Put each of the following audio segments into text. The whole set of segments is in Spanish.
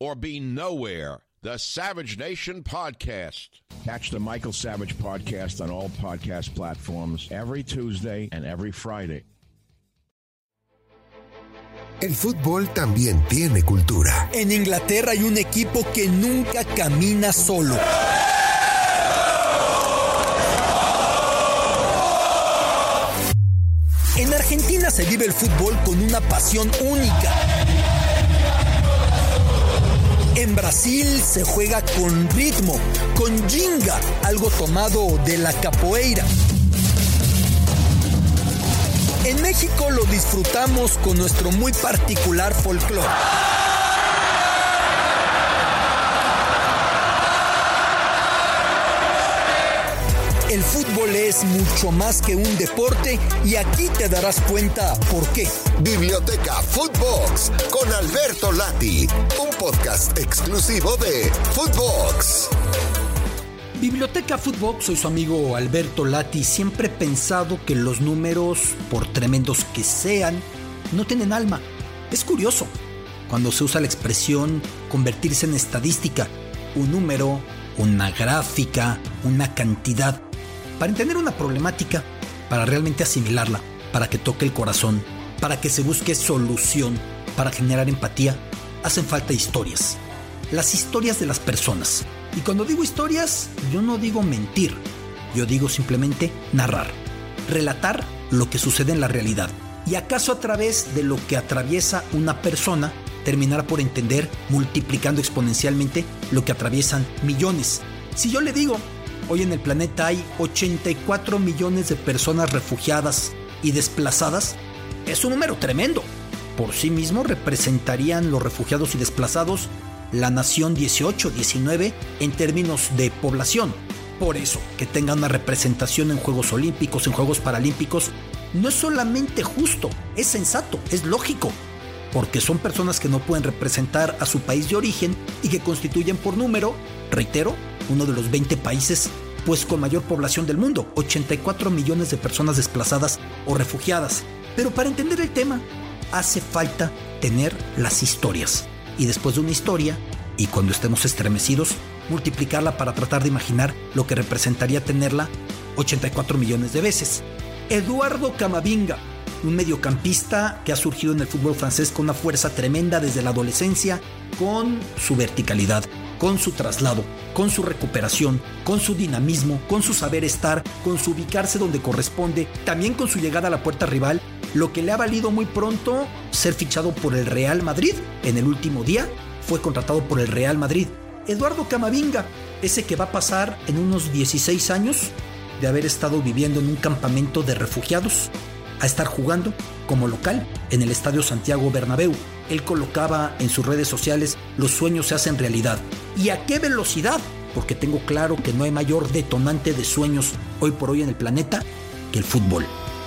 or be nowhere. The Savage Nation Podcast. Catch the Michael Savage Podcast on all podcast platforms every Tuesday and every Friday. El fútbol también tiene cultura. En Inglaterra hay un equipo que nunca camina solo. En Argentina se vive el fútbol con una pasión única. En Brasil se juega con ritmo, con jinga, algo tomado de la capoeira. En México lo disfrutamos con nuestro muy particular folclore. El fútbol es mucho más que un deporte y aquí te darás cuenta por qué. Biblioteca Footbox con Alberto Lati, un podcast exclusivo de Footbox. Biblioteca Footbox, soy su amigo Alberto Lati. Siempre he pensado que los números, por tremendos que sean, no tienen alma. Es curioso cuando se usa la expresión convertirse en estadística. Un número, una gráfica, una cantidad. Para entender una problemática, para realmente asimilarla, para que toque el corazón, para que se busque solución, para generar empatía, hacen falta historias. Las historias de las personas. Y cuando digo historias, yo no digo mentir, yo digo simplemente narrar, relatar lo que sucede en la realidad. Y acaso a través de lo que atraviesa una persona, terminará por entender, multiplicando exponencialmente, lo que atraviesan millones. Si yo le digo, hoy en el planeta hay 84 millones de personas refugiadas y desplazadas, es un número tremendo. Por sí mismo representarían los refugiados y desplazados la nación 18, 19 en términos de población. Por eso, que tenga una representación en Juegos Olímpicos, en Juegos Paralímpicos, no es solamente justo, es sensato, es lógico, porque son personas que no pueden representar a su país de origen y que constituyen por número, reitero, uno de los 20 países pues con mayor población del mundo, 84 millones de personas desplazadas o refugiadas. Pero para entender el tema, hace falta tener las historias y después de una historia, y cuando estemos estremecidos, multiplicarla para tratar de imaginar lo que representaría tenerla 84 millones de veces. Eduardo Camavinga, un mediocampista que ha surgido en el fútbol francés con una fuerza tremenda desde la adolescencia, con su verticalidad, con su traslado, con su recuperación, con su dinamismo, con su saber estar, con su ubicarse donde corresponde, también con su llegada a la puerta rival, lo que le ha valido muy pronto ser fichado por el Real Madrid. En el último día fue contratado por el Real Madrid. Eduardo Camavinga, ese que va a pasar en unos 16 años de haber estado viviendo en un campamento de refugiados a estar jugando como local en el Estadio Santiago Bernabéu. Él colocaba en sus redes sociales los sueños se hacen realidad. ¿Y a qué velocidad? Porque tengo claro que no hay mayor detonante de sueños hoy por hoy en el planeta que el fútbol,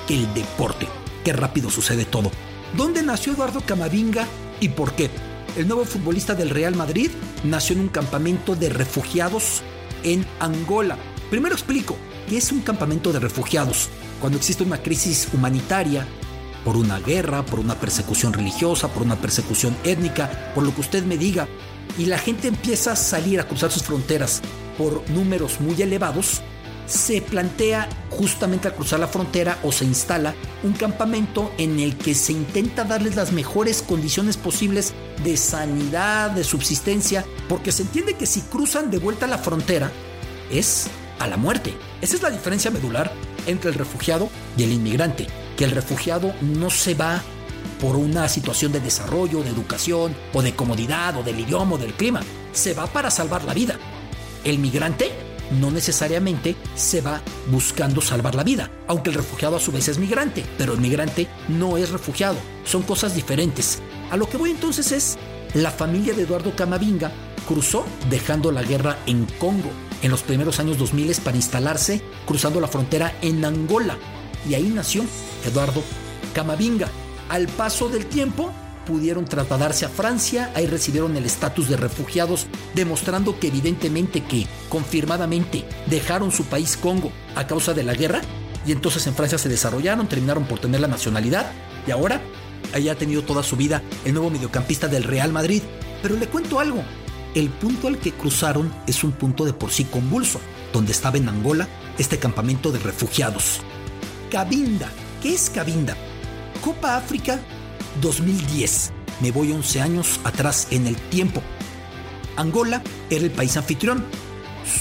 que el deporte. Qué rápido sucede todo. ¿Dónde nació Eduardo Camavinga y por qué? El nuevo futbolista del Real Madrid nació en un campamento de refugiados en Angola. Primero explico qué es un campamento de refugiados. Cuando existe una crisis humanitaria, por una guerra, por una persecución religiosa, por una persecución étnica, por lo que usted me diga, y la gente empieza a salir a cruzar sus fronteras por números muy elevados, se plantea justamente al cruzar la frontera o se instala un campamento en el que se intenta darles las mejores condiciones posibles de sanidad, de subsistencia, porque se entiende que si cruzan de vuelta la frontera es a la muerte. Esa es la diferencia medular entre el refugiado y el inmigrante, que el refugiado no se va por una situación de desarrollo, de educación o de comodidad o del idioma o del clima, se va para salvar la vida. El migrante no necesariamente se va buscando salvar la vida, aunque el refugiado a su vez es migrante, pero el migrante no es refugiado, son cosas diferentes. A lo que voy entonces es, la familia de Eduardo Camavinga cruzó dejando la guerra en Congo en los primeros años 2000 para instalarse cruzando la frontera en Angola y ahí nació Eduardo Camavinga. Al paso del tiempo, pudieron trasladarse a Francia, ahí recibieron el estatus de refugiados, demostrando que evidentemente que confirmadamente dejaron su país Congo a causa de la guerra y entonces en Francia se desarrollaron, terminaron por tener la nacionalidad y ahora ahí ha tenido toda su vida el nuevo mediocampista del Real Madrid. Pero le cuento algo, el punto al que cruzaron es un punto de por sí convulso, donde estaba en Angola este campamento de refugiados. Cabinda, ¿qué es Cabinda? Copa África 2010. Me voy 11 años atrás en el tiempo. Angola era el país anfitrión.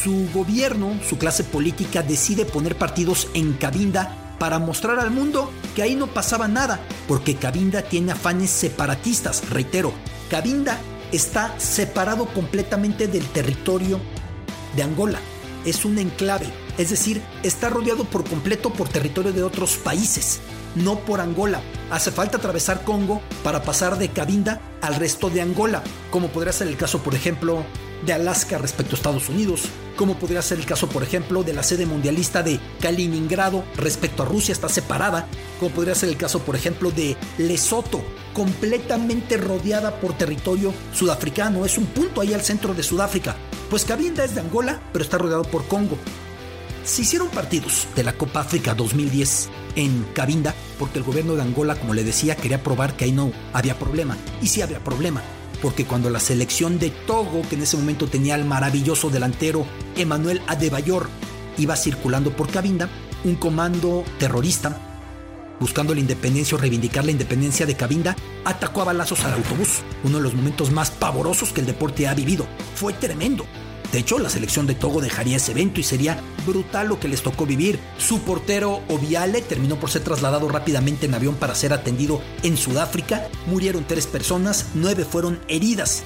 Su gobierno, su clase política decide poner partidos en Cabinda para mostrar al mundo que ahí no pasaba nada, porque Cabinda tiene afanes separatistas. Reitero, Cabinda está separado completamente del territorio de Angola. Es un enclave, es decir, está rodeado por completo por territorio de otros países no por Angola. Hace falta atravesar Congo para pasar de Cabinda al resto de Angola, como podría ser el caso, por ejemplo, de Alaska respecto a Estados Unidos, como podría ser el caso, por ejemplo, de la sede mundialista de Kaliningrado respecto a Rusia, está separada, como podría ser el caso, por ejemplo, de Lesoto, completamente rodeada por territorio sudafricano, es un punto ahí al centro de Sudáfrica. Pues Cabinda es de Angola, pero está rodeado por Congo. Se hicieron partidos de la Copa África 2010 en Cabinda porque el gobierno de Angola, como le decía, quería probar que ahí no había problema. Y sí había problema, porque cuando la selección de Togo, que en ese momento tenía al maravilloso delantero Emmanuel Adebayor, iba circulando por Cabinda, un comando terrorista buscando la independencia o reivindicar la independencia de Cabinda, atacó a balazos al autobús, uno de los momentos más pavorosos que el deporte ha vivido. Fue tremendo. De hecho, la selección de Togo dejaría ese evento y sería brutal lo que les tocó vivir. Su portero Obiale terminó por ser trasladado rápidamente en avión para ser atendido en Sudáfrica. Murieron tres personas, nueve fueron heridas.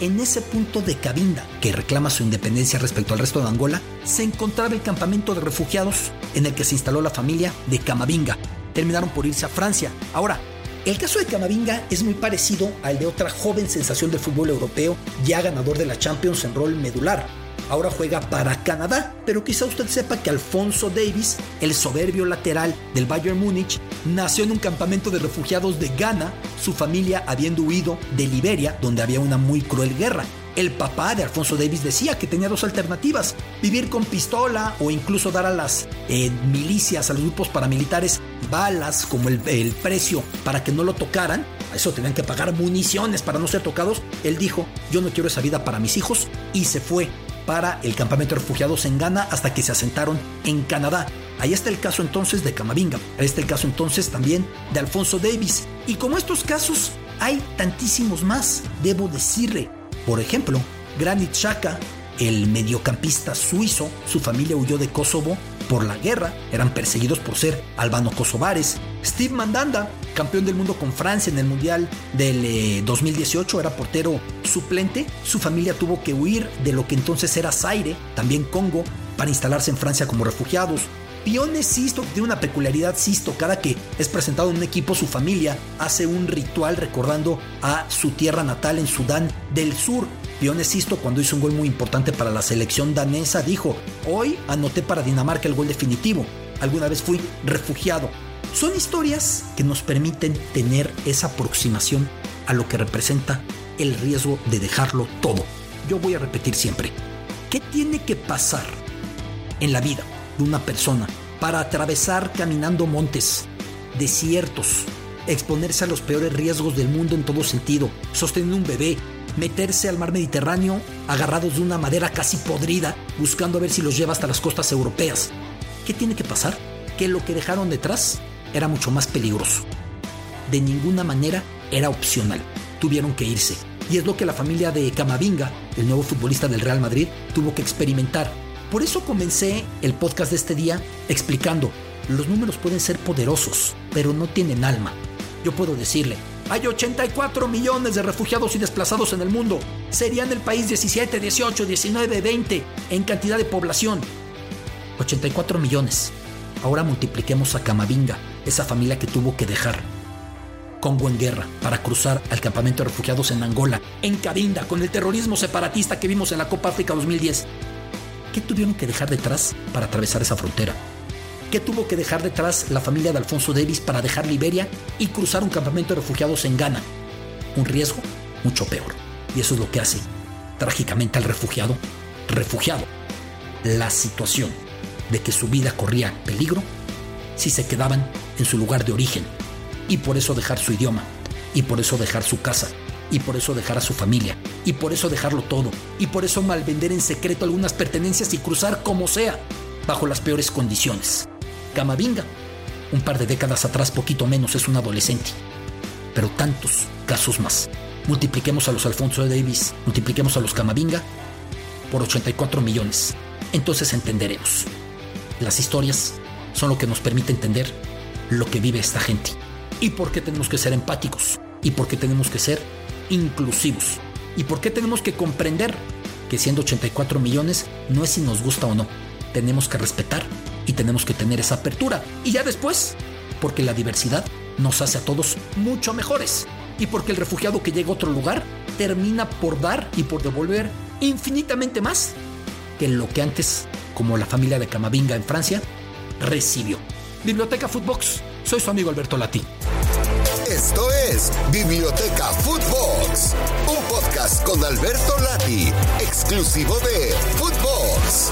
En ese punto de Cabinda, que reclama su independencia respecto al resto de Angola, se encontraba el campamento de refugiados en el que se instaló la familia de Camavinga. Terminaron por irse a Francia. Ahora, el caso de Camavinga es muy parecido al de otra joven sensación del fútbol europeo, ya ganador de la Champions en rol medular. Ahora juega para Canadá, pero quizá usted sepa que Alfonso Davis, el soberbio lateral del Bayern Múnich, nació en un campamento de refugiados de Ghana, su familia habiendo huido de Liberia, donde había una muy cruel guerra. El papá de Alfonso Davis decía que tenía dos alternativas, vivir con pistola o incluso dar a las eh, milicias, a los grupos paramilitares, balas como el, el precio para que no lo tocaran. A eso tenían que pagar municiones para no ser tocados. Él dijo, yo no quiero esa vida para mis hijos y se fue para el campamento de refugiados en Ghana hasta que se asentaron en Canadá. Ahí está el caso entonces de Camavinga, ahí está el caso entonces también de Alfonso Davis. Y como estos casos, hay tantísimos más, debo decirle. Por ejemplo, Granit Xhaka, el mediocampista suizo, su familia huyó de Kosovo por la guerra, eran perseguidos por ser albano-kosovares. Steve Mandanda, campeón del mundo con Francia en el Mundial del 2018, eh, era portero suplente. Su familia tuvo que huir de lo que entonces era Zaire, también Congo, para instalarse en Francia como refugiados. Pione Sisto tiene una peculiaridad Sisto, cada que es presentado en un equipo su familia hace un ritual recordando a su tierra natal en Sudán del Sur. Pione Sisto cuando hizo un gol muy importante para la selección danesa dijo, hoy anoté para Dinamarca el gol definitivo, alguna vez fui refugiado. Son historias que nos permiten tener esa aproximación a lo que representa el riesgo de dejarlo todo. Yo voy a repetir siempre, ¿Qué tiene que pasar en la vida de una persona para atravesar caminando montes, desiertos, exponerse a los peores riesgos del mundo en todo sentido, sostener un bebé, meterse al mar Mediterráneo agarrados de una madera casi podrida, buscando a ver si los lleva hasta las costas europeas. ¿Qué tiene que pasar? Que lo que dejaron detrás era mucho más peligroso. De ninguna manera era opcional. Tuvieron que irse. Y es lo que la familia de Camavinga, el nuevo futbolista del Real Madrid, tuvo que experimentar. Por eso comencé el podcast de este día explicando, los números pueden ser poderosos, pero no tienen alma. Yo puedo decirle, hay 84 millones de refugiados y desplazados en el mundo. Serían el país 17, 18, 19, 20 en cantidad de población. 84 millones. Ahora multipliquemos a Camavinga, esa familia que tuvo que dejar Congo en guerra para cruzar al campamento de refugiados en Angola, en Cabinda, con el terrorismo separatista que vimos en la Copa África 2010. ¿Qué tuvieron que dejar detrás para atravesar esa frontera? ¿Qué tuvo que dejar detrás la familia de Alfonso Davis para dejar Liberia y cruzar un campamento de refugiados en Ghana? Un riesgo mucho peor. Y eso es lo que hace trágicamente al refugiado, refugiado. La situación de que su vida corría peligro si se quedaban en su lugar de origen. Y por eso dejar su idioma, y por eso dejar su casa, y por eso dejar a su familia, y por eso dejarlo todo, y por eso malvender en secreto algunas pertenencias y cruzar como sea, bajo las peores condiciones. Camavinga, un par de décadas atrás, poquito menos, es un adolescente. Pero tantos casos más. Multipliquemos a los Alfonso Davis, multipliquemos a los Camavinga por 84 millones. Entonces entenderemos. Las historias son lo que nos permite entender lo que vive esta gente. Y por qué tenemos que ser empáticos. Y por qué tenemos que ser inclusivos. Y por qué tenemos que comprender que siendo 84 millones no es si nos gusta o no. Tenemos que respetar y tenemos que tener esa apertura. Y ya después, porque la diversidad nos hace a todos mucho mejores. Y porque el refugiado que llega a otro lugar termina por dar y por devolver infinitamente más que lo que antes, como la familia de Camavinga en Francia, recibió. Biblioteca Footbox, soy su amigo Alberto Lati. Esto es Biblioteca Footbox, un podcast con Alberto Lati, exclusivo de Footbox.